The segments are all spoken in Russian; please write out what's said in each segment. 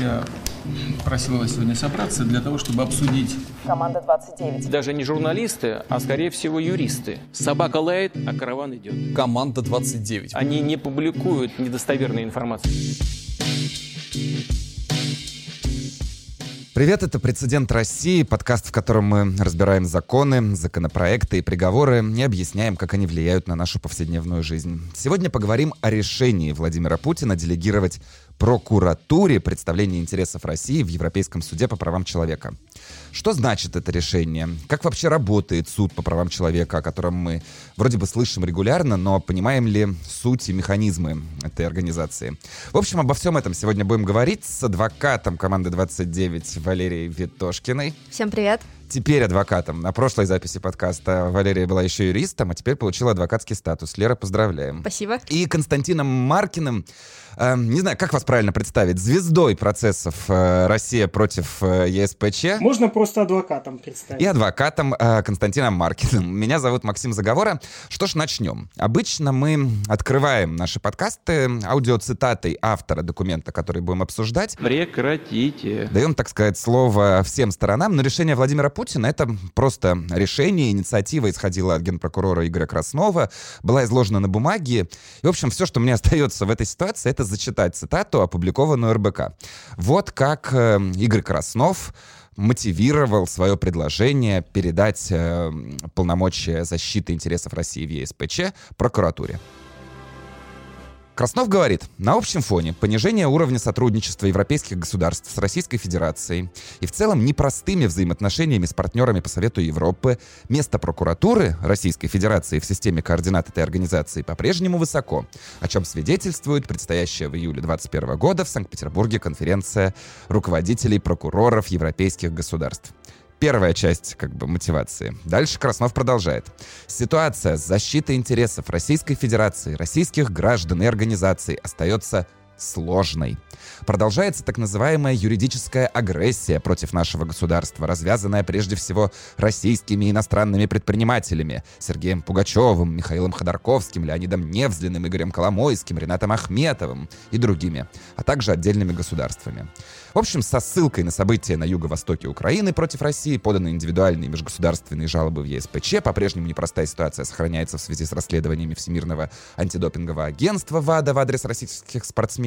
Я просил вас сегодня собраться для того, чтобы обсудить... Команда 29. Даже не журналисты, а скорее всего юристы. Собака лает, а караван идет. Команда 29. Они не публикуют недостоверной информации. Привет, это «Прецедент России», подкаст, в котором мы разбираем законы, законопроекты и приговоры и объясняем, как они влияют на нашу повседневную жизнь. Сегодня поговорим о решении Владимира Путина делегировать прокуратуре представление интересов России в Европейском суде по правам человека. Что значит это решение? Как вообще работает суд по правам человека, о котором мы вроде бы слышим регулярно, но понимаем ли суть и механизмы этой организации? В общем, обо всем этом сегодня будем говорить с адвокатом команды 29 Валерией Витошкиной. Всем привет. Теперь адвокатом. На прошлой записи подкаста Валерия была еще юристом, а теперь получила адвокатский статус. Лера, поздравляем. Спасибо. И Константином Маркиным э, не знаю, как вас правильно представить, звездой процессов э, Россия против э, ЕСПЧ. Можно просто адвокатом представить. И адвокатом э, Константином Маркиным. Меня зовут Максим Заговора. Что ж, начнем. Обычно мы открываем наши подкасты аудиоцитатой автора документа, который будем обсуждать. Прекратите. Даем, так сказать, слово всем сторонам, но решение Владимира Путина — это просто решение, инициатива исходила от генпрокурора Игоря Краснова, была изложена на бумаге. И, в общем, все, что мне остается в этой ситуации, это зачитать цитату, опубликованную РБК. Вот как э, Игорь Краснов мотивировал свое предложение передать э, полномочия защиты интересов России в ЕСПЧ прокуратуре. Краснов говорит, на общем фоне понижение уровня сотрудничества европейских государств с Российской Федерацией и в целом непростыми взаимоотношениями с партнерами по Совету Европы место прокуратуры Российской Федерации в системе координат этой организации по-прежнему высоко, о чем свидетельствует предстоящая в июле 2021 года в Санкт-Петербурге конференция руководителей прокуроров европейских государств. Первая часть как бы мотивации. Дальше Краснов продолжает. Ситуация с защитой интересов Российской Федерации, российских граждан и организаций остается сложной. Продолжается так называемая юридическая агрессия против нашего государства, развязанная прежде всего российскими и иностранными предпринимателями Сергеем Пугачевым, Михаилом Ходорковским, Леонидом Невзлиным, Игорем Коломойским, Ренатом Ахметовым и другими, а также отдельными государствами. В общем, со ссылкой на события на юго-востоке Украины против России поданы индивидуальные межгосударственные жалобы в ЕСПЧ. По-прежнему непростая ситуация сохраняется в связи с расследованиями Всемирного антидопингового агентства ВАДА в адрес российских спортсменов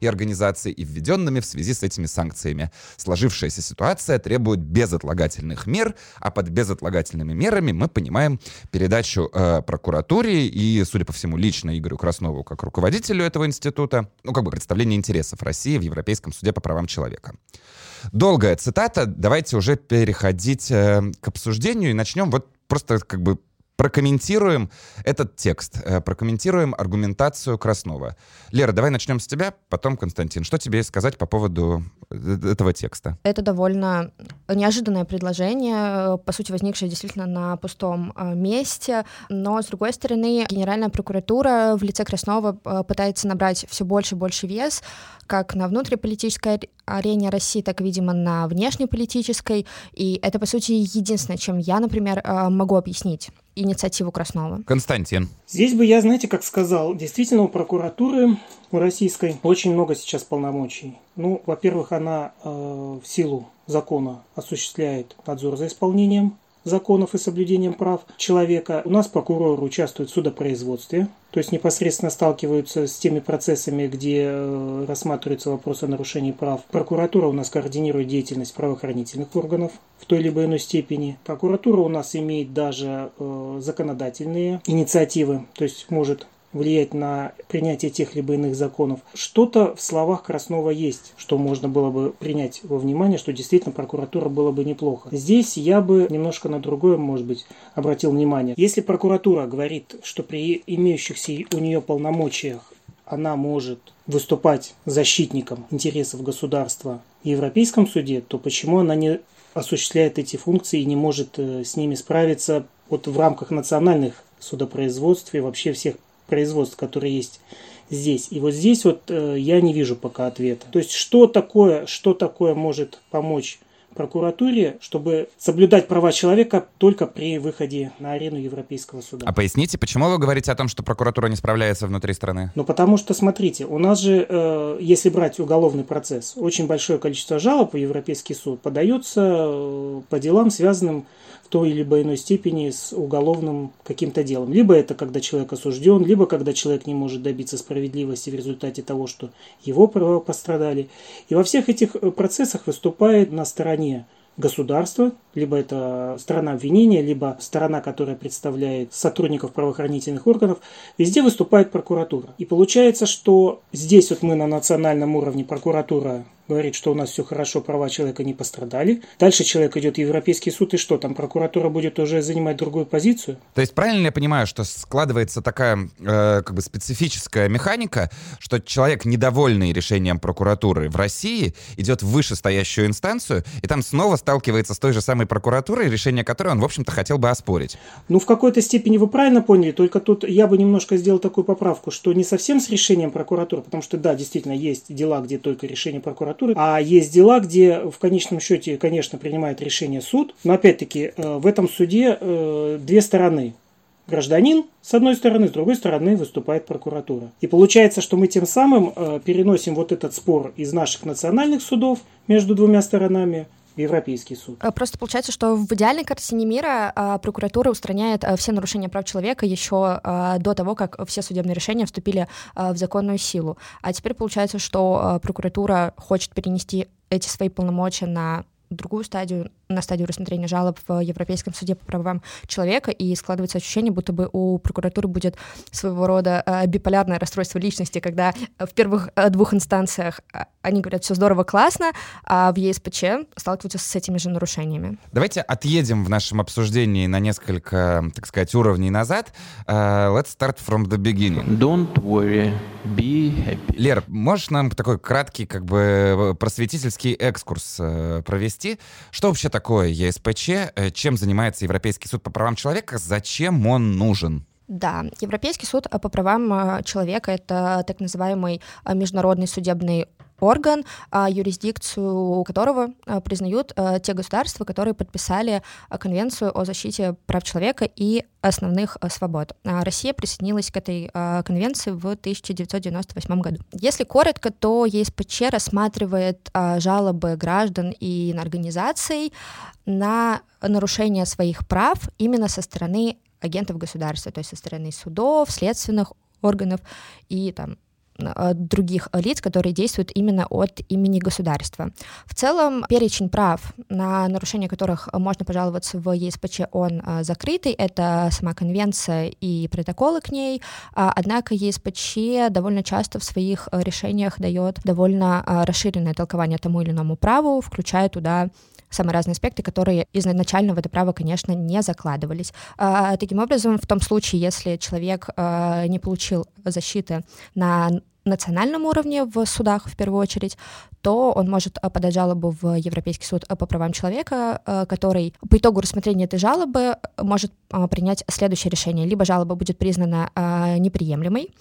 и организаций и введенными в связи с этими санкциями. Сложившаяся ситуация требует безотлагательных мер, а под безотлагательными мерами мы понимаем передачу э, прокуратуре и, судя по всему, лично Игорю Краснову как руководителю этого института, ну, как бы представление интересов России в Европейском суде по правам человека. Долгая цитата. Давайте уже переходить э, к обсуждению и начнем вот просто как бы прокомментируем этот текст, э, прокомментируем аргументацию Краснова. Лера, давай начнем с тебя, потом Константин. Что тебе сказать по поводу э, этого текста? Это довольно неожиданное предложение, э, по сути, возникшее действительно на пустом месте, но, с другой стороны, Генеральная прокуратура в лице Краснова пытается набрать все больше и больше вес, как на внутриполитической арене России, так, видимо, на внешнеполитической, и это, по сути, единственное, чем я, например, могу объяснить инициативу Краснова. Константин. Здесь бы я, знаете, как сказал, действительно у прокуратуры у российской очень много сейчас полномочий. Ну, во-первых, она э, в силу закона осуществляет надзор за исполнением законов и соблюдением прав человека. У нас прокуроры участвуют в судопроизводстве, то есть непосредственно сталкиваются с теми процессами, где э, рассматриваются вопросы о нарушении прав. Прокуратура у нас координирует деятельность правоохранительных органов в той либо иной степени. Прокуратура у нас имеет даже э, законодательные инициативы, то есть может влиять на принятие тех либо иных законов. Что-то в словах Краснова есть, что можно было бы принять во внимание, что действительно прокуратура было бы неплохо. Здесь я бы немножко на другое, может быть, обратил внимание. Если прокуратура говорит, что при имеющихся у нее полномочиях она может выступать защитником интересов государства в Европейском суде, то почему она не осуществляет эти функции и не может э, с ними справиться вот в рамках национальных судопроизводств и вообще всех производств, которые есть здесь. И вот здесь вот э, я не вижу пока ответа. То есть что такое, что такое может помочь прокуратуре, чтобы соблюдать права человека только при выходе на арену Европейского суда. А поясните, почему вы говорите о том, что прокуратура не справляется внутри страны? Ну, потому что, смотрите, у нас же, э, если брать уголовный процесс, очень большое количество жалоб в Европейский суд подается э, по делам, связанным в той или иной степени с уголовным каким-то делом. Либо это когда человек осужден, либо когда человек не может добиться справедливости в результате того, что его права пострадали. И во всех этих э, процессах выступает на стороне государства, либо это сторона обвинения, либо сторона, которая представляет сотрудников правоохранительных органов, везде выступает прокуратура. И получается, что здесь вот мы на национальном уровне прокуратура говорит, что у нас все хорошо, права человека не пострадали. Дальше человек идет в Европейский суд, и что там, прокуратура будет уже занимать другую позицию? То есть правильно я понимаю, что складывается такая э, как бы специфическая механика, что человек, недовольный решением прокуратуры в России, идет в вышестоящую инстанцию, и там снова сталкивается с той же самой прокуратурой, решение которой он, в общем-то, хотел бы оспорить? Ну, в какой-то степени вы правильно поняли, только тут я бы немножко сделал такую поправку, что не совсем с решением прокуратуры, потому что, да, действительно, есть дела, где только решение прокуратуры, прокуратуры, а есть дела, где в конечном счете, конечно, принимает решение суд, но опять-таки э, в этом суде э, две стороны. Гражданин с одной стороны, с другой стороны выступает прокуратура. И получается, что мы тем самым э, переносим вот этот спор из наших национальных судов между двумя сторонами Европейский суд. Э, просто получается, что в идеальной картине мира а, прокуратура устраняет а, все нарушения прав человека еще а, до того, как все судебные решения вступили в законную силу. А теперь получается, что прокуратура хочет перенести эти свои полномочия на другую стадию, на стадию рассмотрения жалоб в Европейском суде по правам человека, и складывается ощущение, будто бы у прокуратуры будет своего рода э, биполярное расстройство личности, когда в первых э, двух инстанциях э, они говорят, все здорово, классно, а в ЕСПЧ сталкиваются с этими же нарушениями. Давайте отъедем в нашем обсуждении на несколько, так сказать, уровней назад. Uh, let's start from the beginning. Don't worry, be happy. Лер, можешь нам такой краткий, как бы, просветительский экскурс uh, провести? Что вообще такое ЕСПЧ, э, чем занимается Европейский суд по правам человека, зачем он нужен? Да, Европейский суд по правам э, человека — это так называемый э, международный судебный орган, юрисдикцию которого признают те государства, которые подписали Конвенцию о защите прав человека и основных свобод. Россия присоединилась к этой конвенции в 1998 году. Если коротко, то ЕСПЧ рассматривает жалобы граждан и организаций на нарушение своих прав именно со стороны агентов государства, то есть со стороны судов, следственных органов и там других лиц, которые действуют именно от имени государства. В целом, перечень прав, на нарушение которых можно пожаловаться в ЕСПЧ, он э, закрытый. Это сама конвенция и протоколы к ней. А, однако ЕСПЧ довольно часто в своих э, решениях дает довольно расширенное толкование тому или иному праву, включая туда самые разные аспекты, которые изначально в это право, конечно, не закладывались. А, таким образом, в том случае, если человек а, не получил защиты на национальном уровне в судах в первую очередь, то он может а, подать жалобу в Европейский суд по правам человека, который по итогу рассмотрения этой жалобы может принять следующее решение. Либо жалоба будет признана неприемлемой,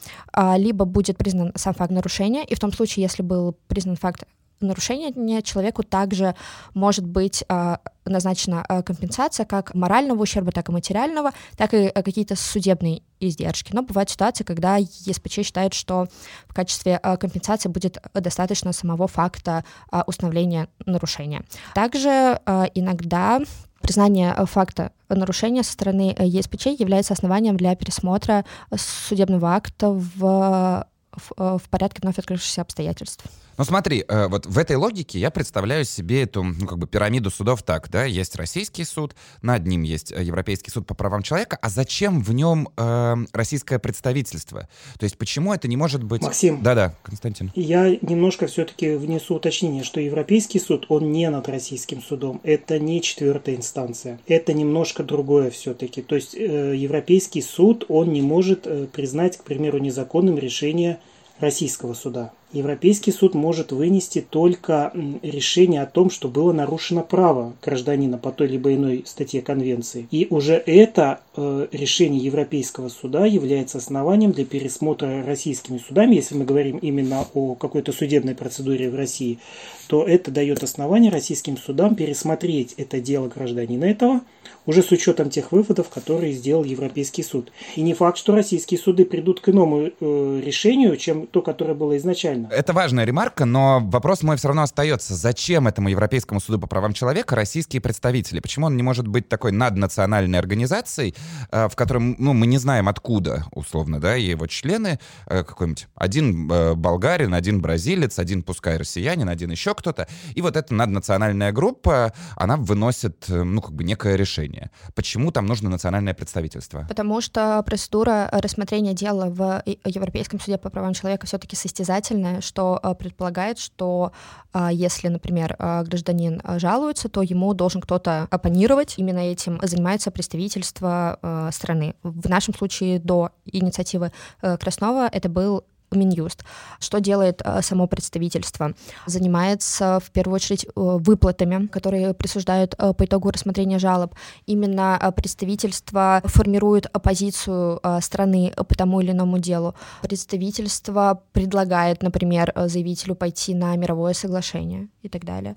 либо будет признан сам факт нарушения, и в том случае, если был признан факт нарушения человеку также может быть э, назначена э, компенсация как морального ущерба, так и материального, так и э, какие-то судебные издержки. Но бывают ситуации, когда ЕСПЧ считает, что в качестве э, компенсации будет достаточно самого факта э, установления нарушения. Также э, иногда признание факта нарушения со стороны ЕСПЧ является основанием для пересмотра судебного акта в, в, в порядке вновь открывшихся обстоятельств. Ну смотри, э, вот в этой логике я представляю себе эту, ну как бы пирамиду судов так, да, есть российский суд, над ним есть э, Европейский суд по правам человека, а зачем в нем э, российское представительство? То есть почему это не может быть... Максим. Да-да, Константин. Я немножко все-таки внесу уточнение, что Европейский суд, он не над российским судом, это не четвертая инстанция, это немножко другое все-таки. То есть э, Европейский суд, он не может э, признать, к примеру, незаконным решение российского суда. Европейский суд может вынести только решение о том, что было нарушено право гражданина по той либо иной статье Конвенции. И уже это э, решение Европейского суда является основанием для пересмотра российскими судами, если мы говорим именно о какой-то судебной процедуре в России, то это дает основание российским судам пересмотреть это дело гражданина этого, уже с учетом тех выводов, которые сделал Европейский суд. И не факт, что российские суды придут к иному э, решению, чем то, которое было изначально. Это важная ремарка, но вопрос мой все равно остается. Зачем этому Европейскому суду по правам человека российские представители? Почему он не может быть такой наднациональной организацией, э, в котором ну, мы не знаем откуда, условно, да, его члены, э, какой-нибудь один э, болгарин, один бразилец, один пускай россиянин, один еще кто-то. И вот эта наднациональная группа, она выносит, ну, как бы некое решение. Почему там нужно национальное представительство? Потому что процедура рассмотрения дела в Европейском суде по правам человека все-таки состязательная, что предполагает, что если, например, гражданин жалуется, то ему должен кто-то оппонировать. Именно этим занимается представительство страны. В нашем случае до инициативы Краснова это был Минюст. Что делает э, само представительство? Занимается в первую очередь э, выплатами, которые присуждают э, по итогу рассмотрения жалоб. Именно представительство формирует оппозицию страны по тому или иному делу. Представительство предлагает, например, заявителю пойти на мировое соглашение и так далее.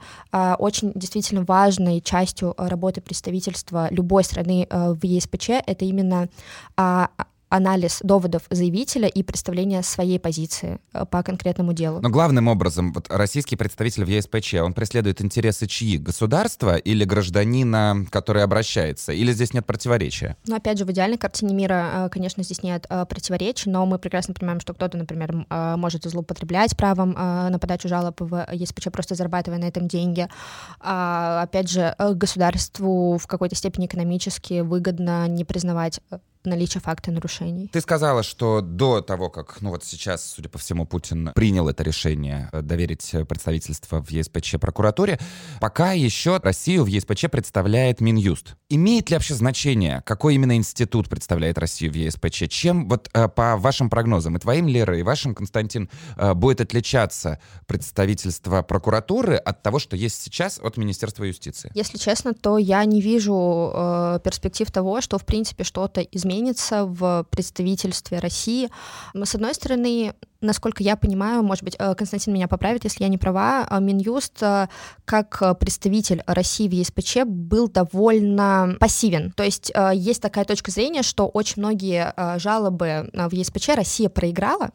Очень действительно важной частью работы представительства любой страны в ЕСПЧ это именно а, анализ доводов заявителя и представление своей позиции э, по конкретному делу. Но главным образом, вот российский представитель в ЕСПЧ, он преследует интересы чьи? Государства или гражданина, который обращается? Или здесь нет противоречия? Ну, опять же, в идеальной картине мира, э, конечно, здесь нет э, противоречий, но мы прекрасно понимаем, что кто-то, например, может злоупотреблять правом на подачу жалоб в ЕСПЧ, просто зарабатывая на этом деньги. А, опять же, государству в какой-то степени экономически выгодно не признавать наличие факта нарушений. Ты сказала, что до того, как, ну вот сейчас, судя по всему, Путин принял это решение э, доверить представительство в ЕСПЧ прокуратуре, пока еще Россию в ЕСПЧ представляет Минюст. Имеет ли вообще значение, какой именно институт представляет Россию в ЕСПЧ? Чем, вот э, по вашим прогнозам, и твоим, Лера, и вашим, Константин, э, будет отличаться представительство прокуратуры от того, что есть сейчас от Министерства юстиции? Если честно, то я не вижу э, перспектив того, что, в принципе, что-то изменится изменится в представительстве России. С одной стороны, насколько я понимаю, может быть, э, Константин меня поправит, если я не права, э, Минюст э, как представитель России в ЕСПЧ был довольно пассивен. То есть есть такая точка зрения, что очень многие жалобы в ЕСПЧ Россия проиграла,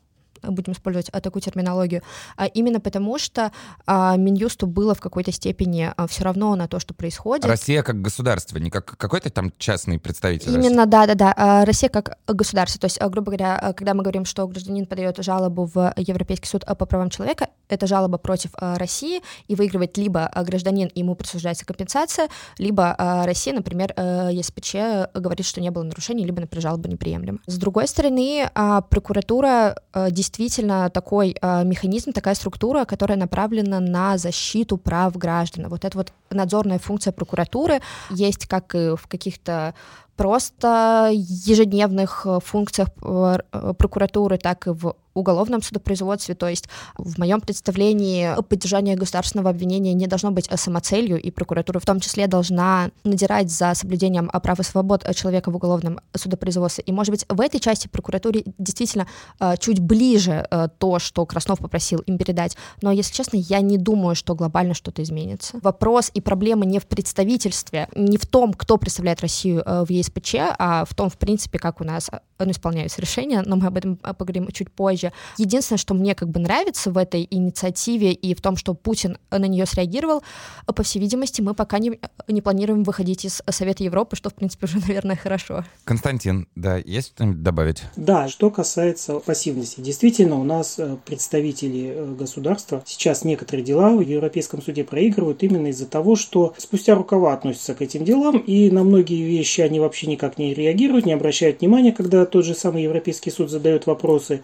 будем использовать а, такую терминологию, а, именно потому что а, Минюсту было в какой-то степени все равно на то, что происходит. Россия как государство, не как какой-то там частный представитель. Именно, да-да-да, Россия как государство. То есть, грубо говоря, когда мы говорим, что гражданин подает жалобу в Европейский суд по правам человека, это жалоба против России, и выигрывает либо гражданин, ему присуждается компенсация, либо Россия, например, ЕСПЧ говорит, что не было нарушений, либо, например, жалоба неприемлема. С другой стороны, прокуратура действительно действительно такой э, механизм, такая структура, которая направлена на защиту прав граждан. Вот эта вот надзорная функция прокуратуры есть как и в каких-то просто ежедневных э, функциях э, прокуратуры, так и в уголовном судопроизводстве. То есть в моем представлении поддержание государственного обвинения не должно быть самоцелью, и прокуратура в том числе должна надирать за соблюдением прав и свобод человека в уголовном судопроизводстве. И, может быть, в этой части прокуратуре действительно э, чуть ближе то, что Краснов попросил им передать. Но, если честно, я не думаю, что глобально что-то изменится. Вопрос и проблема не в представительстве, не в том, кто представляет Россию в ЕС ЕСПЧ, а в том, в принципе, как у нас ну, исполняются решения, но мы об этом поговорим чуть позже. Единственное, что мне как бы нравится в этой инициативе и в том, что Путин на нее среагировал, по всей видимости, мы пока не, не планируем выходить из Совета Европы, что, в принципе, уже, наверное, хорошо. Константин, да, есть что-нибудь добавить? Да, что касается пассивности. Действительно, у нас э, представители э, государства сейчас некоторые дела в Европейском суде проигрывают именно из-за того, что спустя рукава относятся к этим делам, и на многие вещи они вообще вообще никак не реагируют, не обращают внимания, когда тот же самый Европейский суд задает вопросы.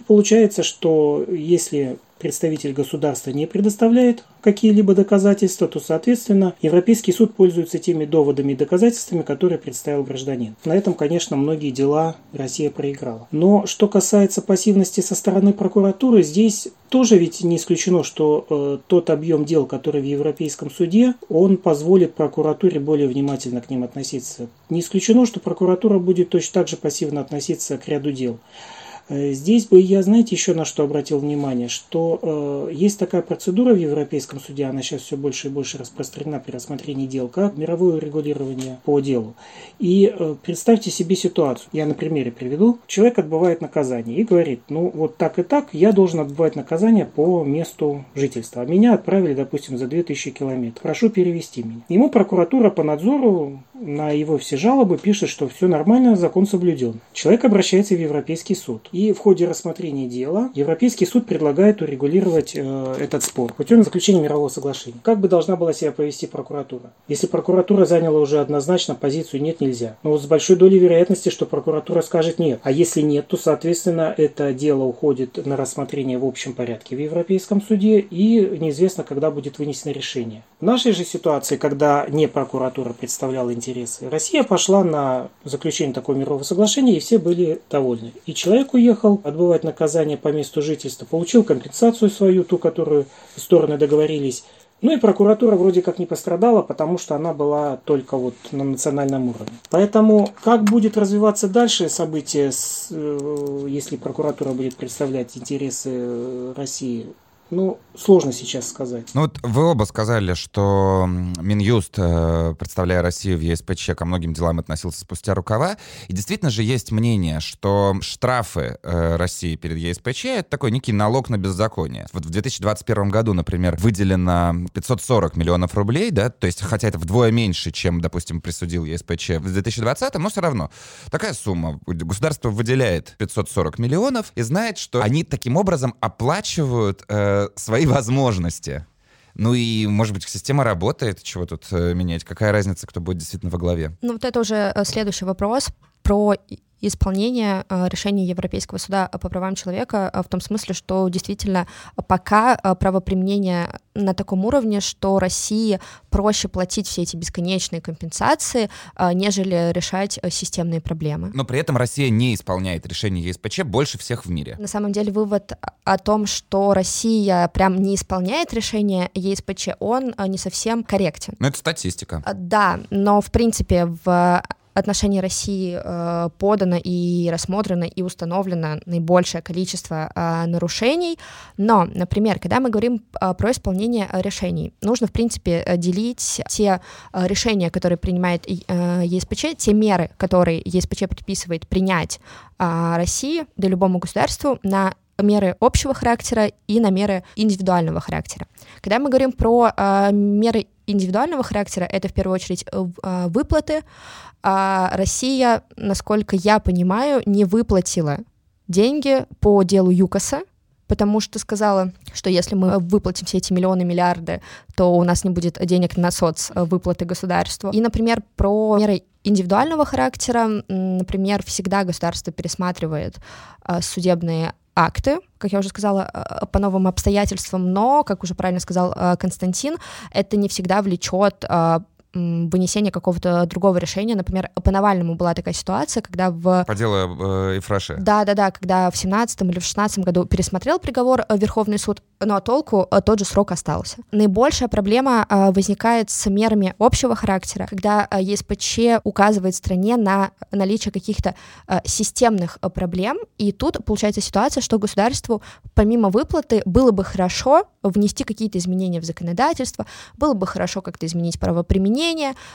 И получается, что если представитель государства не предоставляет какие-либо доказательства, то, соответственно, Европейский суд пользуется теми доводами и доказательствами, которые представил гражданин. На этом, конечно, многие дела Россия проиграла. Но что касается пассивности со стороны прокуратуры, здесь тоже ведь не исключено, что э, тот объем дел, который в Европейском суде, он позволит прокуратуре более внимательно к ним относиться. Не исключено, что прокуратура будет точно так же пассивно относиться к ряду дел. Э, здесь бы я, знаете, еще на что обратил внимание, что э, есть такая процедура в Европейском суде, она сейчас все больше и больше распространена при рассмотрении дел, как мировое регулирование по делу. И э, представьте себе ситуацию, я на примере приведу. Человек отбывает наказание и говорит, ну вот так и так, я должен отбывать наказание по месту жительства. А меня отправили, допустим, за 2000 километров. Прошу перевести меня. Ему прокуратура по надзору на его все жалобы пишет, что все нормально, закон соблюден. Человек обращается в Европейский суд. И в ходе рассмотрения дела Европейский суд предлагает урегулировать э, этот спор путем заключения мирового соглашения. Как бы должна была себя повести прокуратура? Если прокуратура заняла уже однозначно позицию «нет, нельзя», но вот с большой долей вероятности, что прокуратура скажет «нет». А если нет, то, соответственно, это дело уходит на рассмотрение в общем порядке в Европейском суде и неизвестно, когда будет вынесено решение. В нашей же ситуации, когда не прокуратура представляла интересы, Россия пошла на заключение такого мирового соглашения, и все были довольны. И человеку уехал отбывать наказание по месту жительства, получил компенсацию свою, ту, которую стороны договорились. Ну и прокуратура вроде как не пострадала, потому что она была только вот на национальном уровне. Поэтому как будет развиваться дальше события, э, если прокуратура будет представлять интересы э, России, ну, сложно сейчас сказать. Ну вот вы оба сказали, что Минюст, э, представляя Россию в ЕСПЧ, ко многим делам относился спустя рукава. И действительно же есть мнение, что штрафы э, России перед ЕСПЧ — это такой некий налог на беззаконие. Вот в 2021 году, например, выделено 540 миллионов рублей, да, то есть хотя это вдвое меньше, чем, допустим, присудил ЕСПЧ в 2020, но все равно такая сумма. Государство выделяет 540 миллионов и знает, что они таким образом оплачивают э, свои возможности. Ну и, может быть, система работает, чего тут э, менять? Какая разница, кто будет действительно во главе? Ну вот это уже э, следующий вопрос про исполнение э, решений Европейского суда по правам человека в том смысле, что действительно пока правоприменение на таком уровне, что России проще платить все эти бесконечные компенсации, нежели решать системные проблемы. Но при этом Россия не исполняет решения ЕСПЧ больше всех в мире. На самом деле вывод о том, что Россия прям не исполняет решения ЕСПЧ, он не совсем корректен. Но это статистика. Да, но в принципе в отношении России э, подано и рассмотрено и установлено наибольшее количество э, нарушений. Но, например, когда мы говорим э, про исполнение решений, нужно, в принципе, э, делить те э, решения, которые принимает э, ЕСПЧ, те меры, которые ЕСПЧ предписывает принять э, России, да любому государству, на меры общего характера и на меры индивидуального характера. Когда мы говорим про э, меры индивидуального характера, это в первую очередь э, выплаты, а Россия, насколько я понимаю, не выплатила деньги по делу ЮКОСа, потому что сказала, что если мы выплатим все эти миллионы, миллиарды, то у нас не будет денег на соцвыплаты государству. И, например, про меры индивидуального характера, например, всегда государство пересматривает а, судебные акты, как я уже сказала, а, по новым обстоятельствам, но, как уже правильно сказал а, Константин, это не всегда влечет вынесения какого-то другого решения. Например, по Навальному была такая ситуация, когда в... По делу э, Ифраши. Да-да-да, когда в 17 или в 16 году пересмотрел приговор э, Верховный суд, но толку э, тот же срок остался. Наибольшая проблема э, возникает с мерами общего характера, когда ЕСПЧ указывает стране на наличие каких-то системных проблем, и тут получается ситуация, что государству помимо выплаты было бы хорошо внести какие-то изменения в законодательство, было бы хорошо как-то изменить правоприменение.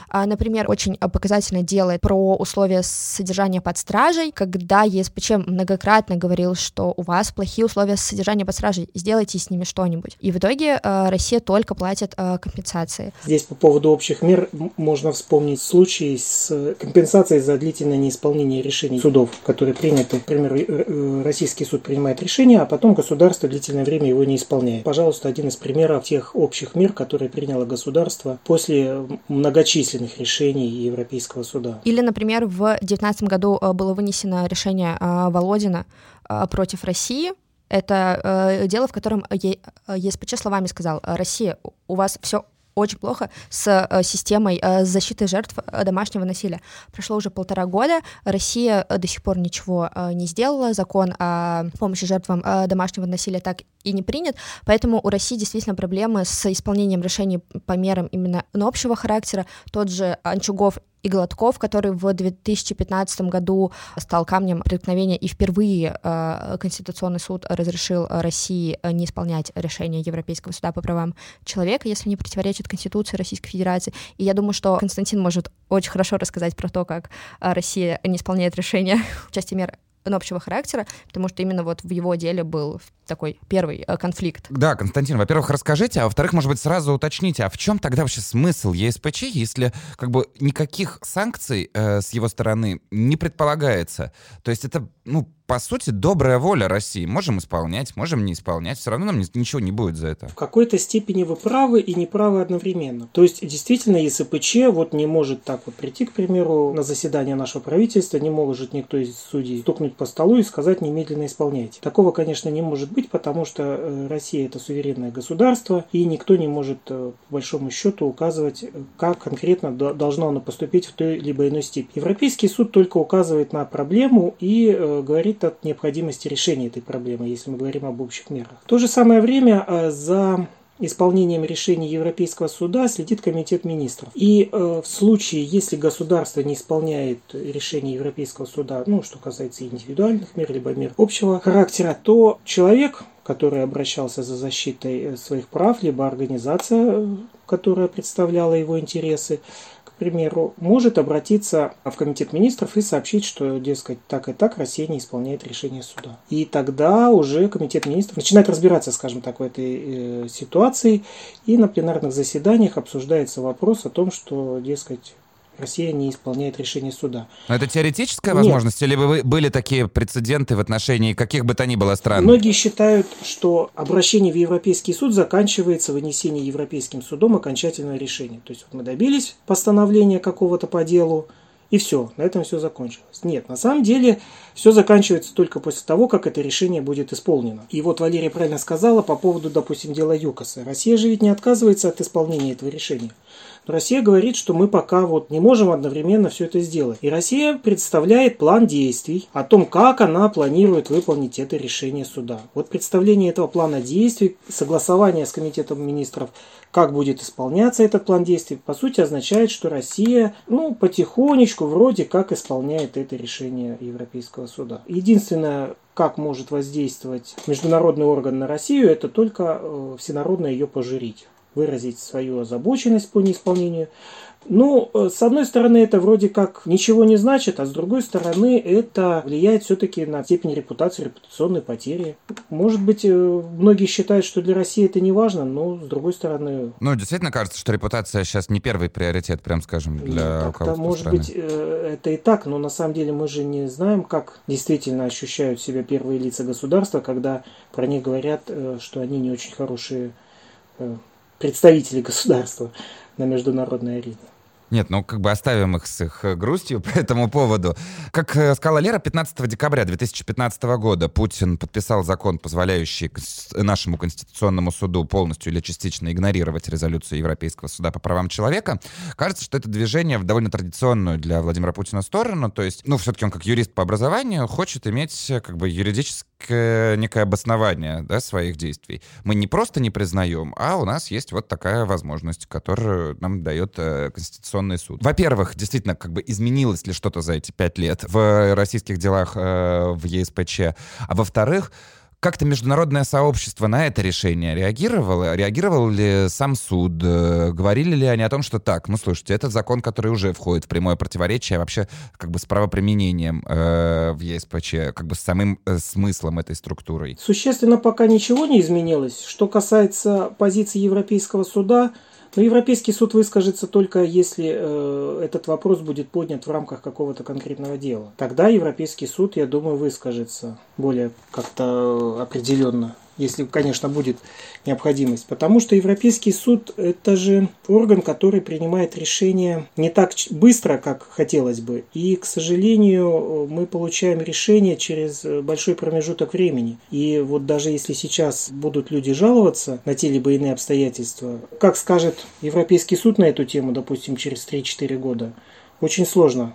А, например, очень показательно делает про условия содержания под стражей, когда ЕСПЧ многократно говорил, что у вас плохие условия содержания под стражей, сделайте с ними что-нибудь. И в итоге а, Россия только платит а, компенсации. Здесь по поводу общих мер можно вспомнить случаи с компенсацией за длительное неисполнение решений судов, которые приняты. Например, э, э, российский суд принимает решение, а потом государство длительное время его не исполняет. Пожалуйста, один из примеров тех общих мер, которые приняло государство после многочисленных решений Европейского суда. Или, например, в 2019 году э, было вынесено решение э, Володина э, против России, Это дело, в котором ЕСПЧ словами сказал, Россия, у вас все очень плохо с э, системой э, защиты жертв э, домашнего насилия. Прошло уже полтора года, Россия до сих пор ничего не сделала, закон о помощи жертвам домашнего насилия так и не принят, поэтому у России действительно проблемы с исполнением решений по мерам именно общего характера. Тот же Анчугов и Гладков, который в 2015 году стал камнем преткновения и впервые э, Конституционный суд разрешил России не исполнять решение Европейского суда по правам человека, если не противоречит Конституции Российской Федерации. И я думаю, что Константин может очень хорошо рассказать про то, как Россия не исполняет решения в части мер общего характера, потому что именно вот в его деле был такой первый э, конфликт. Да, Константин, во-первых, расскажите, а во-вторых, может быть, сразу уточните, а в чем тогда вообще смысл ЕСПЧ, если как бы никаких санкций э, с его стороны не предполагается? То есть это, ну, по сути, добрая воля России. Можем исполнять, можем не исполнять. Все равно нам ничего не будет за это. В какой-то степени вы правы и неправы одновременно. То есть, действительно, ЕСПЧ вот не может так вот прийти, к примеру, на заседание нашего правительства, не может никто из судей стукнуть по столу и сказать немедленно исполняйте. Такого, конечно, не может быть, потому что э, Россия это суверенное государство, и никто не может, э, по большому счету, указывать, как конкретно должно оно поступить в той либо иной степени. Европейский суд только указывает на проблему и э, говорит зависит от необходимости решения этой проблемы, если мы говорим об общих мерах. В то же самое время э, за исполнением решений Европейского суда следит Комитет министров. И э, в случае, если государство не исполняет решение Европейского суда, ну, что касается индивидуальных мер, либо мер общего характера, то человек, который обращался за защитой э, своих прав, либо организация, которая представляла его интересы, примеру, может обратиться в Комитет министров и сообщить, что, дескать, так и так Россия не исполняет решение суда. И тогда уже Комитет министров начинает разбираться, скажем так, в этой э, ситуации, и на пленарных заседаниях обсуждается вопрос о том, что, дескать, Россия не исполняет решение суда. Но это теоретическая возможность, Нет. или вы, были такие прецеденты в отношении каких бы то ни было стран? Многие считают, что обращение в Европейский суд заканчивается вынесением Европейским судом окончательного решения. То есть вот мы добились постановления какого-то по делу, и все, на этом все закончилось. Нет, на самом деле все заканчивается только после того, как это решение будет исполнено. И вот Валерия правильно сказала по поводу, допустим, дела ЮКОСа. Россия же ведь не отказывается от исполнения этого решения. Россия говорит, что мы пока вот не можем одновременно все это сделать. И Россия представляет план действий о том, как она планирует выполнить это решение суда. Вот представление этого плана действий, согласование с Комитетом министров, как будет исполняться этот план действий, по сути означает, что Россия, ну, потихонечку вроде как исполняет это решение Европейского суда. Единственное, как может воздействовать международный орган на Россию, это только э, всенародно ее пожурить выразить свою озабоченность по неисполнению. Ну, э, с одной стороны, это вроде как ничего не значит, а с другой стороны, это влияет все-таки на степень репутации, репутационной потери. Может быть, э, многие считают, что для России это не важно, но с другой стороны... Ну, действительно кажется, что репутация сейчас не первый приоритет, прям скажем, для руководства Может страны. быть, э, это и так, но на самом деле мы же не знаем, как действительно ощущают себя первые лица государства, когда про них говорят, что они не очень хорошие представителей государства на международной арене. Нет, ну как бы оставим их с их э, грустью по этому поводу. Как э, сказала Лера, 15 декабря 2015 года Путин подписал закон, позволяющий нашему Конституционному суду полностью или частично игнорировать резолюцию Европейского суда по правам человека. Кажется, что это движение в довольно традиционную для Владимира Путина сторону. То есть, ну, все-таки он как юрист по образованию хочет иметь э, как бы юридически некое обоснование да, своих действий. Мы не просто не признаем, а у нас есть вот такая возможность, которую нам дает э, Конституционный суд. Во-первых, действительно, как бы изменилось ли что-то за эти пять лет в российских делах э, в ЕСПЧ, а во-вторых, как-то международное сообщество на это решение реагировало? Реагировал ли сам суд? Э, говорили ли они о том, что так, ну слушайте, этот закон, который уже входит в прямое противоречие вообще как бы с правоприменением э, в ЕСПЧ, как бы с самым э, смыслом этой структурой? Существенно пока ничего не изменилось. Что касается позиции Европейского суда, но Европейский суд выскажется только если э, этот вопрос будет поднят в рамках какого-то конкретного дела. Тогда Европейский суд, я думаю, выскажется более как-то определенно. Если, конечно, будет необходимость. Потому что Европейский суд – это же орган, который принимает решения не так быстро, как хотелось бы. И, к сожалению, мы получаем решение через большой промежуток времени. И вот даже если сейчас будут люди жаловаться на те либо иные обстоятельства, как скажет Европейский суд на эту тему, допустим, через 3-4 года, очень сложно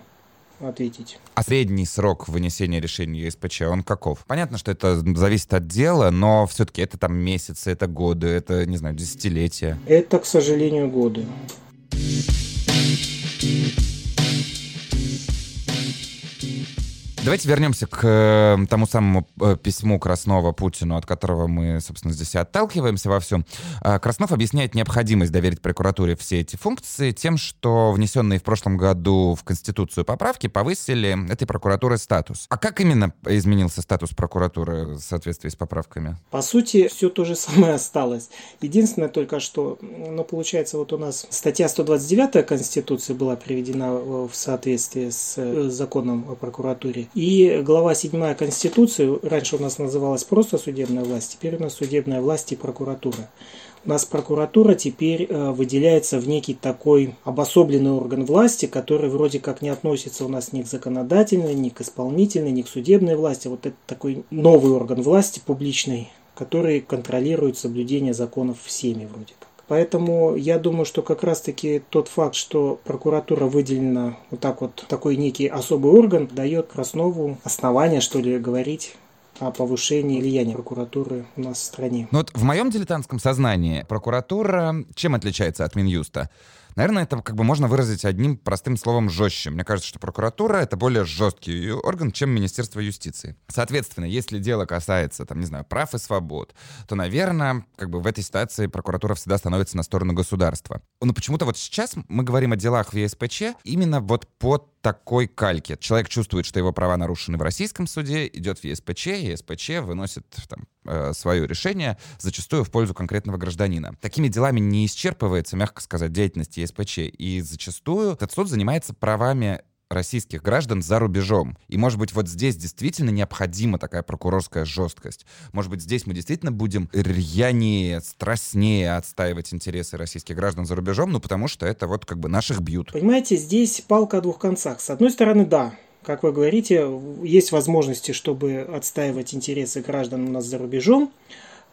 ответить. А средний срок вынесения решения ЕСПЧ, он каков? Понятно, что это зависит от дела, но все-таки это там месяцы, это годы, это, не знаю, десятилетия. Это, к сожалению, годы. Давайте вернемся к э, тому самому э, письму Краснова Путину, от которого мы, собственно, здесь и отталкиваемся во всем. А, Краснов объясняет необходимость доверить прокуратуре все эти функции тем, что внесенные в прошлом году в Конституцию поправки повысили этой прокуратуры статус. А как именно изменился статус прокуратуры в соответствии с поправками? По сути, все то же самое осталось. Единственное только, что, ну, получается, вот у нас статья 129 Конституции была приведена в соответствии с э, законом о прокуратуре. И глава 7 Конституции, раньше у нас называлась просто судебная власть, теперь у нас судебная власть и прокуратура. У нас прокуратура теперь э, выделяется в некий такой обособленный орган власти, который вроде как не относится у нас ни к законодательной, ни к исполнительной, ни к судебной власти. Вот это такой новый орган власти публичный, который контролирует соблюдение законов всеми вроде как. Поэтому я думаю, что как раз-таки тот факт, что прокуратура выделена вот так вот, такой некий особый орган, дает Краснову основание, что ли, говорить о повышении влияния прокуратуры у нас в стране. Ну вот в моем дилетантском сознании прокуратура чем отличается от Минюста? Наверное, это как бы можно выразить одним простым словом жестче. Мне кажется, что прокуратура — это более жесткий орган, чем Министерство юстиции. Соответственно, если дело касается, там, не знаю, прав и свобод, то, наверное, как бы в этой ситуации прокуратура всегда становится на сторону государства. Но почему-то вот сейчас мы говорим о делах в ЕСПЧ именно вот под такой кальке. Человек чувствует, что его права нарушены в российском суде, идет в ЕСПЧ, ЕСПЧ выносит там, э, свое решение, зачастую в пользу конкретного гражданина. Такими делами не исчерпывается, мягко сказать, деятельность ЕСПЧ, и зачастую этот суд занимается правами российских граждан за рубежом. И, может быть, вот здесь действительно необходима такая прокурорская жесткость. Может быть, здесь мы действительно будем рьянее, страстнее отстаивать интересы российских граждан за рубежом, ну, потому что это вот как бы наших бьют. Понимаете, здесь палка о двух концах. С одной стороны, да, как вы говорите, есть возможности, чтобы отстаивать интересы граждан у нас за рубежом.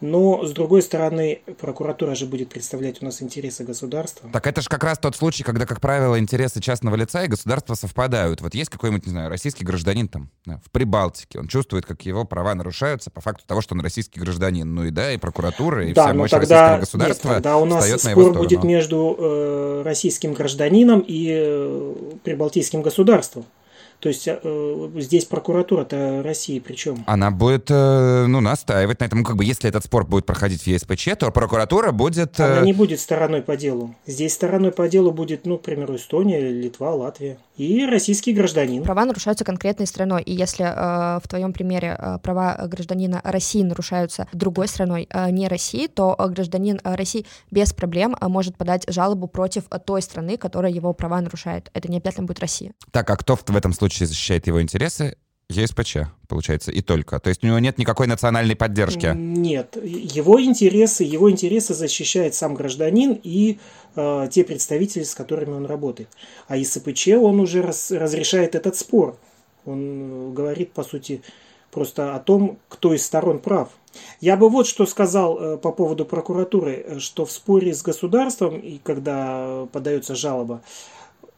Но, с другой стороны, прокуратура же будет представлять у нас интересы государства. Так это же как раз тот случай, когда, как правило, интересы частного лица и государства совпадают. Вот есть какой-нибудь, не знаю, российский гражданин там в Прибалтике, он чувствует, как его права нарушаются по факту того, что он российский гражданин. Ну и да, и прокуратура, и да, вся мощь тогда, российского государства нет, тогда у нас встает на спор будет между э, российским гражданином и э, прибалтийским государством. То есть э, здесь прокуратура-то России причем? Она будет, э, ну, настаивать на этом. Ну, Как бы, если этот спор будет проходить в ЕСПЧ, то прокуратура будет... э, Она не будет стороной по делу. Здесь стороной по делу будет, ну, к примеру, Эстония, Литва, Латвия. И российский гражданин. Права нарушаются конкретной страной, и если э, в твоем примере э, права гражданина России нарушаются другой страной, э, не России, то э, гражданин э, России без проблем э, может подать жалобу против той страны, которая его права нарушает. Это не обязательно будет Россия. Так, а кто в в этом случае защищает его интересы? ЕСПЧ, получается, и только. То есть у него нет никакой национальной поддержки. Нет, его интересы, его интересы защищает сам гражданин и э, те представители, с которыми он работает. А ИСПЧ, он уже раз, разрешает этот спор. Он э, говорит, по сути, просто о том, кто из сторон прав. Я бы вот что сказал э, по поводу прокуратуры, э, что в споре с государством, и когда подается жалоба,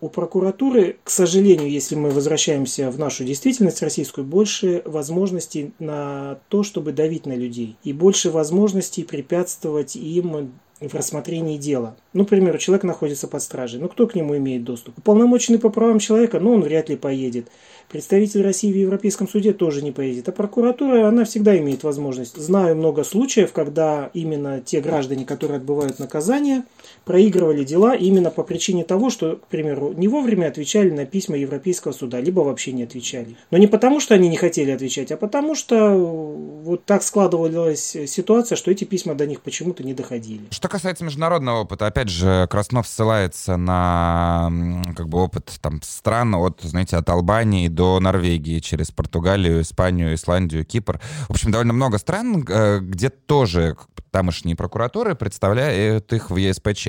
у прокуратуры, к сожалению, если мы возвращаемся в нашу действительность российскую, больше возможностей на то, чтобы давить на людей. И больше возможностей препятствовать им в рассмотрении дела. Ну, примеру, человек находится под стражей. Ну, кто к нему имеет доступ? Уполномоченный по правам человека, ну, он вряд ли поедет. Представитель России в Европейском суде тоже не поедет. А прокуратура, она всегда имеет возможность. Знаю много случаев, когда именно те граждане, которые отбывают наказание, проигрывали дела именно по причине того, что, к примеру, не вовремя отвечали на письма Европейского суда, либо вообще не отвечали. Но не потому, что они не хотели отвечать, а потому, что вот так складывалась ситуация, что эти письма до них почему-то не доходили. Что касается международного опыта, опять же, Краснов ссылается на как бы опыт там стран от, знаете, от Албании до Норвегии, через Португалию, Испанию, Исландию, Кипр. В общем, довольно много стран, э, где тоже тамошние прокуратуры представляют их в ЕСПЧ.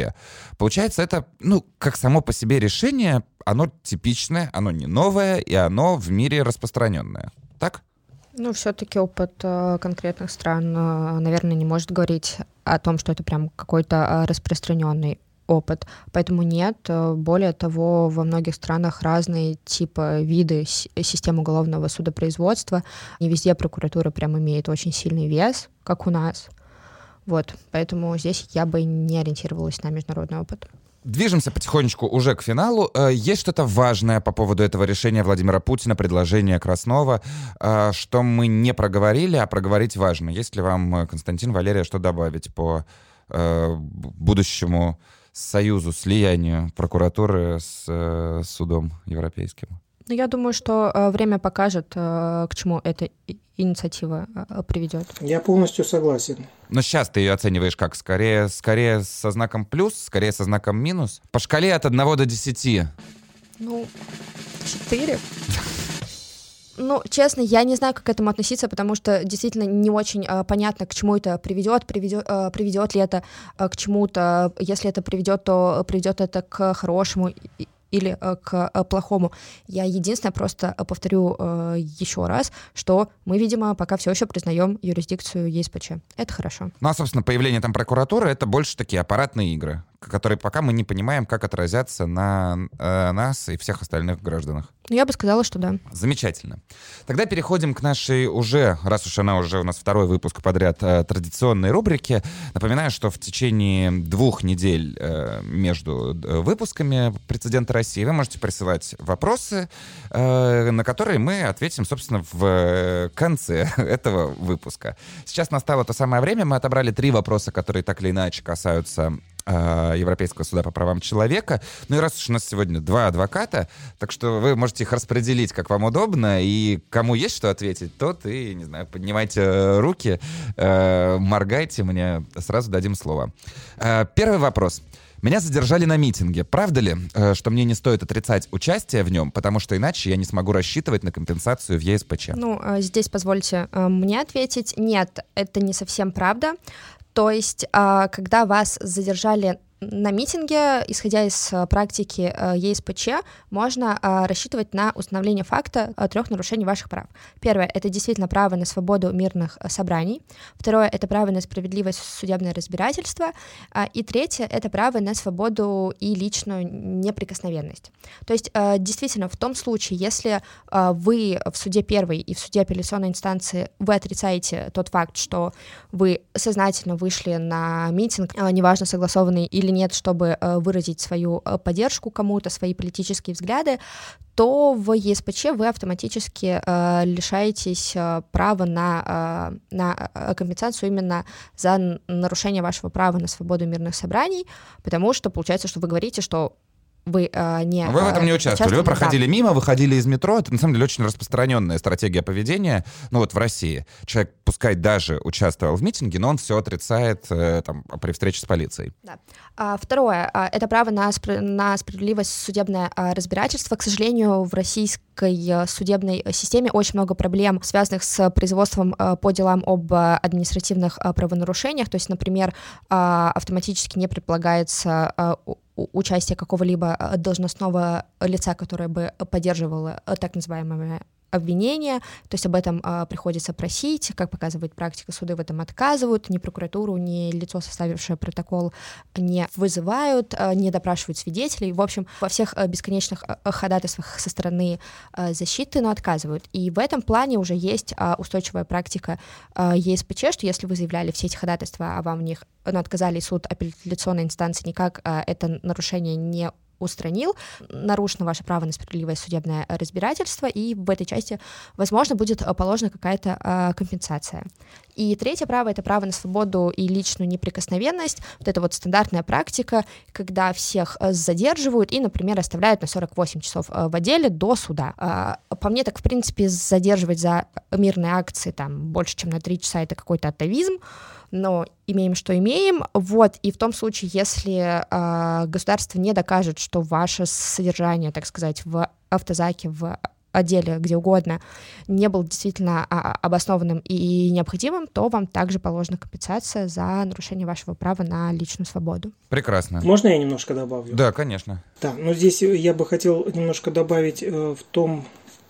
Получается, это, ну, как само по себе решение, оно типичное, оно не новое, и оно в мире распространенное. Так? Ну, все-таки опыт э, конкретных стран, э, наверное, не может говорить о том, что это прям какой-то э, распространенный опыт. Поэтому нет. Более того, во многих странах разные типы, виды системы уголовного судопроизводства. Не везде прокуратура прям имеет очень сильный вес, как у нас. Вот, поэтому здесь я бы не ориентировалась на международный опыт. Движемся потихонечку уже к финалу. Э, есть что-то важное по поводу этого решения Владимира Путина, предложения Краснова, э, что мы не проговорили, а проговорить важно. Есть ли вам, э, Константин, Валерия, что добавить по будущему союзу, слиянию прокуратуры с судом европейским? Ну, я думаю, что время покажет, к чему эта инициатива приведет. Я полностью согласен. Но сейчас ты ее оцениваешь как? Скорее, скорее со знаком плюс, скорее со знаком минус? По шкале от 1 до 10. Ну, 4. Ну, честно, я не знаю, как к этому относиться, потому что действительно не очень э, понятно, к чему это приведет, приведет, э, приведет ли это э, к чему-то. Если это приведет, то приведет это к хорошему или э, к э, плохому. Я единственное просто э, повторю еще раз, что мы, видимо, пока все еще признаем юрисдикцию ЕСПЧ. Это хорошо. Ну а, собственно, появление там прокуратуры — это больше такие аппаратные игры, которые пока мы не понимаем, как отразятся на э, нас и всех остальных гражданах. Ну, я бы сказала, что да. Замечательно. Тогда переходим к нашей уже, раз уж она уже у нас второй выпуск подряд, э, традиционной рубрике. Напоминаю, что в течение двух недель э, между э, выпусками «Прецеденты России» вы можете присылать вопросы, э, на которые мы ответим, собственно, в э, конце этого выпуска. Сейчас настало то самое время. Мы отобрали три вопроса, которые так или иначе касаются э, Европейского суда по правам человека. Ну и раз уж у нас сегодня два адвоката, так что вы можете их распределить, как вам удобно, и кому есть что ответить, тот и, не знаю, поднимайте руки, э, моргайте, мне сразу дадим слово. Э, первый вопрос. Меня задержали на митинге. Правда ли, э, что мне не стоит отрицать участие в нем, потому что иначе я не смогу рассчитывать на компенсацию в ЕСПЧ? Ну, э, здесь позвольте э, мне ответить. Нет, это не совсем правда. То есть, а, когда вас задержали на митинге, исходя из э, практики э, ЕСПЧ, можно э, рассчитывать на установление факта трех нарушений ваших прав. Первое — это действительно право на свободу мирных собраний. Второе — это право на справедливость судебное разбирательство. И третье — это право на свободу и личную неприкосновенность. То есть действительно в том случае, если вы в суде первой и в суде апелляционной инстанции вы отрицаете тот факт, что вы сознательно вышли на митинг, неважно, согласованный или или нет, чтобы э, выразить свою э, поддержку кому-то, свои политические взгляды, то в ЕСПЧ вы автоматически э, лишаетесь э, права на, э, на э, компенсацию именно за нарушение вашего права на свободу мирных собраний, потому что получается, что вы говорите, что вы э, не... Вы в этом не участвовали. Вы проходили да. мимо, выходили из метро. Это, на самом деле, очень распространенная стратегия поведения. Ну вот в России. Человек, пускай даже участвовал в митинге, но он все отрицает э, там, при встрече с полицией. Да. А, второе. А, это право на, спр- на справедливость судебное а, разбирательство. К сожалению, в российской а, судебной системе очень много проблем, связанных с производством а, по делам об административных правонарушениях. То есть, например, автоматически не предполагается участие какого-либо э, должностного лица, которое бы поддерживало э, так называемое обвинения, то есть об этом а, приходится просить, как показывает практика, суды в этом отказывают, ни прокуратуру, ни лицо, составившее протокол, не вызывают, а, не допрашивают свидетелей, в общем, во всех а, бесконечных а, ходатайствах со стороны а, защиты, но отказывают. И в этом плане уже есть а, устойчивая практика а, ЕСПЧ, что если вы заявляли все эти ходатайства, а вам в них ну, отказали суд апелляционной инстанции, никак а, это нарушение не устранил, нарушено ваше право на справедливое судебное разбирательство, и в этой части, возможно, будет э, положена какая-то э, компенсация. И третье право — это право на свободу и личную неприкосновенность. Вот это вот стандартная практика, когда всех э, задерживают и, например, оставляют на 48 часов э, в отделе до суда. А, по мне, так, в принципе, задерживать за мирные акции там больше, чем на 3 часа — это какой-то атовизм. Но имеем, что имеем. Вот, и в том случае, если э, государство не докажет, что ваше содержание, так сказать, в автозаке, в отделе, где угодно, не был действительно а, обоснованным и необходимым, то вам также положена компенсация за нарушение вашего права на личную свободу. Прекрасно. Можно я немножко добавлю? Да, конечно. Да, но здесь я бы хотел немножко добавить э, в том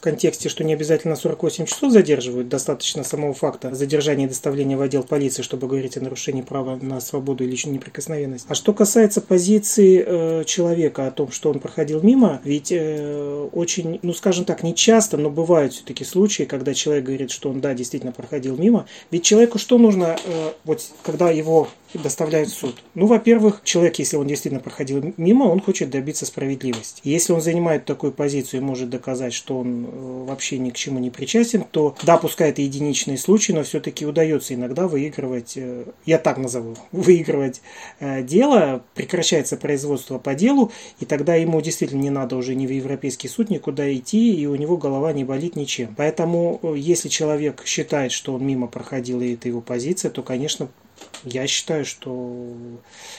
контексте, что не обязательно 48 часов задерживают, достаточно самого факта задержания и доставления в отдел полиции, чтобы говорить о нарушении права на свободу и личную неприкосновенность. А что касается позиции э, человека о том, что он проходил мимо, ведь э, очень, ну скажем так, не часто, но бывают все-таки случаи, когда человек говорит, что он да, действительно проходил мимо. Ведь человеку что нужно, э, вот когда его доставляют в суд? Ну, во-первых, человек, если он действительно проходил мимо, он хочет добиться справедливости. Если он занимает такую позицию и может доказать, что он э, вообще ни к чему не причастен, то да, пускай это единичные случаи, но все-таки удается иногда выигрывать, э, я так назову, выигрывать э, дело, прекращается производство по делу, и тогда ему действительно не надо уже ни в Европейский суд никуда идти, и у него голова не болит ничем. Поэтому, если человек считает, что он мимо проходил, и это его позиция, то, конечно, я считаю, что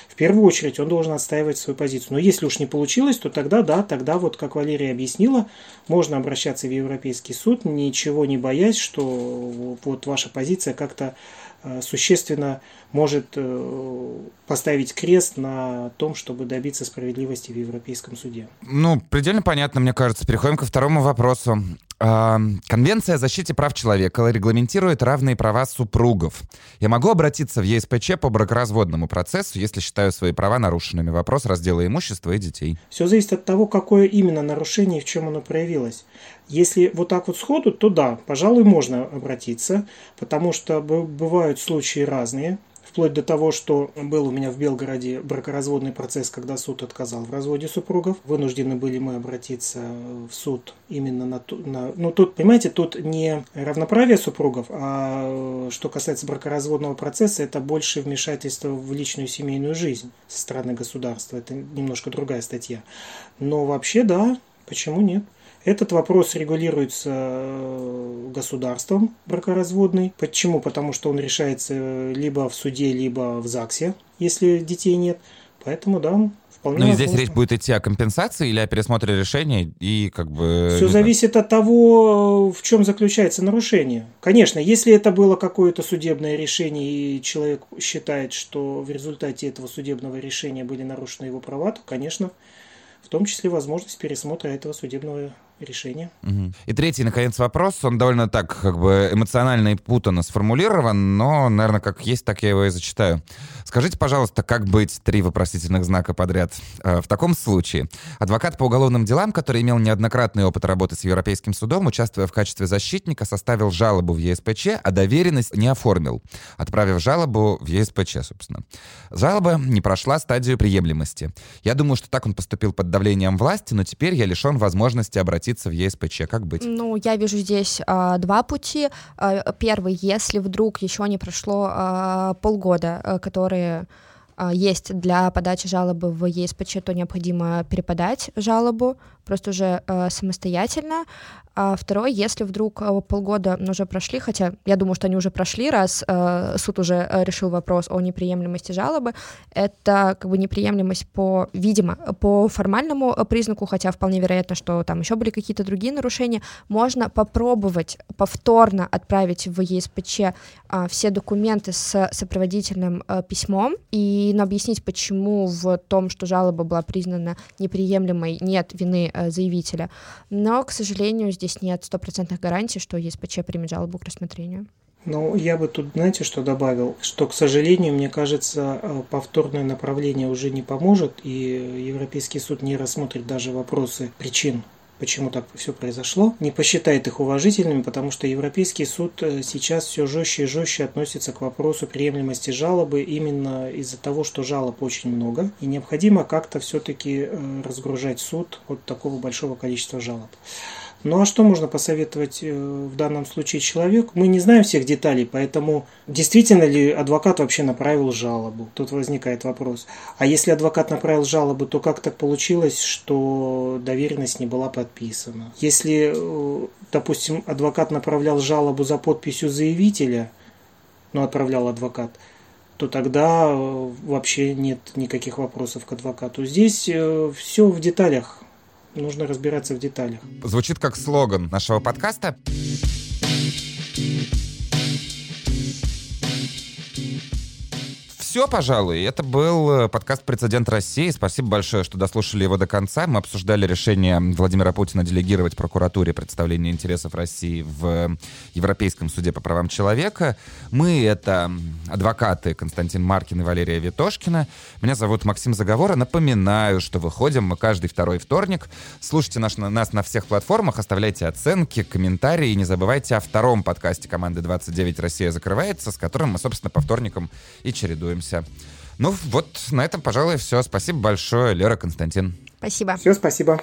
в первую очередь он должен отстаивать свою позицию. Но если уж не получилось, то тогда да, тогда вот, как Валерия объяснила, можно обращаться в Европейский суд, ничего не боясь, что вот ваша позиция как-то э, существенно может э, поставить крест на том, чтобы добиться справедливости в Европейском суде. Ну, предельно понятно, мне кажется. Переходим ко второму вопросу. Конвенция о защите прав человека регламентирует равные права супругов. Я могу обратиться в ЕСПЧ по бракоразводному процессу, если считаю свои права нарушенными. Вопрос раздела имущества и детей. Все зависит от того, какое именно нарушение и в чем оно проявилось. Если вот так вот сходу, то да, пожалуй, можно обратиться, потому что бывают случаи разные вплоть до того, что был у меня в Белгороде бракоразводный процесс, когда суд отказал в разводе супругов. Вынуждены были мы обратиться в суд именно на... на ну, тут, понимаете, тут не равноправие супругов, а что касается бракоразводного процесса, это больше вмешательство в личную семейную жизнь со стороны государства. Это немножко другая статья. Но вообще, да, почему нет? Этот вопрос регулируется э, государством бракоразводный. Почему? Потому что он решается либо в суде, либо в ЗАГСе, если детей нет. Поэтому, да, Вполне ну, здесь речь будет идти о компенсации или о пересмотре решения и как бы... Все зависит от того, в чем заключается нарушение. Конечно, если это было какое-то судебное решение, и человек считает, что в результате этого судебного решения были нарушены его права, то, конечно, в том числе возможность пересмотра этого судебного решения. Угу. И третий, наконец, вопрос. Он довольно так как бы эмоционально и путанно сформулирован, но, наверное, как есть, так я его и зачитаю. Скажите, пожалуйста, как быть три вопросительных знака подряд? Э, в таком случае адвокат по уголовным делам, который имел неоднократный опыт работы с Европейским судом, участвуя в качестве защитника, составил жалобу в ЕСПЧ, а доверенность не оформил, отправив жалобу в ЕСПЧ, собственно. Жалоба не прошла стадию приемлемости. Я думаю, что так он поступил под давлением власти, но теперь я лишен возможности обратиться обратиться в ЕСПЧ? Как быть? Ну, я вижу здесь а, два пути. А, первый, если вдруг еще не прошло а, полгода, а, которые есть для подачи жалобы в ЕСПЧ, то необходимо переподать жалобу просто уже э, самостоятельно. А второй, если вдруг э, полгода уже прошли, хотя я думаю, что они уже прошли, раз э, суд уже э, решил вопрос о неприемлемости жалобы, это как бы неприемлемость по, видимо, по формальному э, признаку, хотя вполне вероятно, что там еще были какие-то другие нарушения, можно попробовать повторно отправить в ЕСПЧ э, все документы с сопроводительным э, письмом и ну, объяснить, почему в том, что жалоба была признана неприемлемой, нет вины Э, заявителя. Но, к сожалению, здесь нет стопроцентных гарантий, что ЕСПЧ примет жалобу к рассмотрению. Ну, я бы тут, знаете, что добавил? Что, к сожалению, мне кажется, э, повторное направление уже не поможет, и Европейский суд не рассмотрит даже вопросы причин почему так все произошло, не посчитает их уважительными, потому что Европейский суд э, сейчас все жестче и жестче относится к вопросу приемлемости жалобы именно из-за того, что жалоб очень много, и необходимо как-то все-таки э, разгружать суд от такого большого количества жалоб. Ну а что можно посоветовать э, в данном случае человеку? Мы не знаем всех деталей, поэтому действительно ли адвокат вообще направил жалобу? Тут возникает вопрос. А если адвокат направил жалобу, то как так получилось, что доверенность не была подписана? Если, э, допустим, адвокат направлял жалобу за подписью заявителя, ну отправлял адвокат, то тогда э, вообще нет никаких вопросов к адвокату. Здесь все в деталях. Нужно разбираться в деталях. Звучит как слоган нашего подкаста. Все, пожалуй. Это был э, подкаст «Прецедент России». Спасибо большое, что дослушали его до конца. Мы обсуждали решение Владимира Путина делегировать прокуратуре представление интересов России в Европейском суде по правам человека. Мы — это адвокаты Константин Маркин и Валерия Витошкина. Меня зовут Максим Заговора. Напоминаю, что выходим мы каждый второй вторник. Слушайте наш, нас на всех платформах, оставляйте оценки, комментарии. И не забывайте о втором подкасте команды «29 Россия закрывается», с которым мы, собственно, по вторникам и чередуемся увидимся. Ну вот на этом, пожалуй, все. Спасибо большое, Лера Константин. Спасибо. Все, спасибо.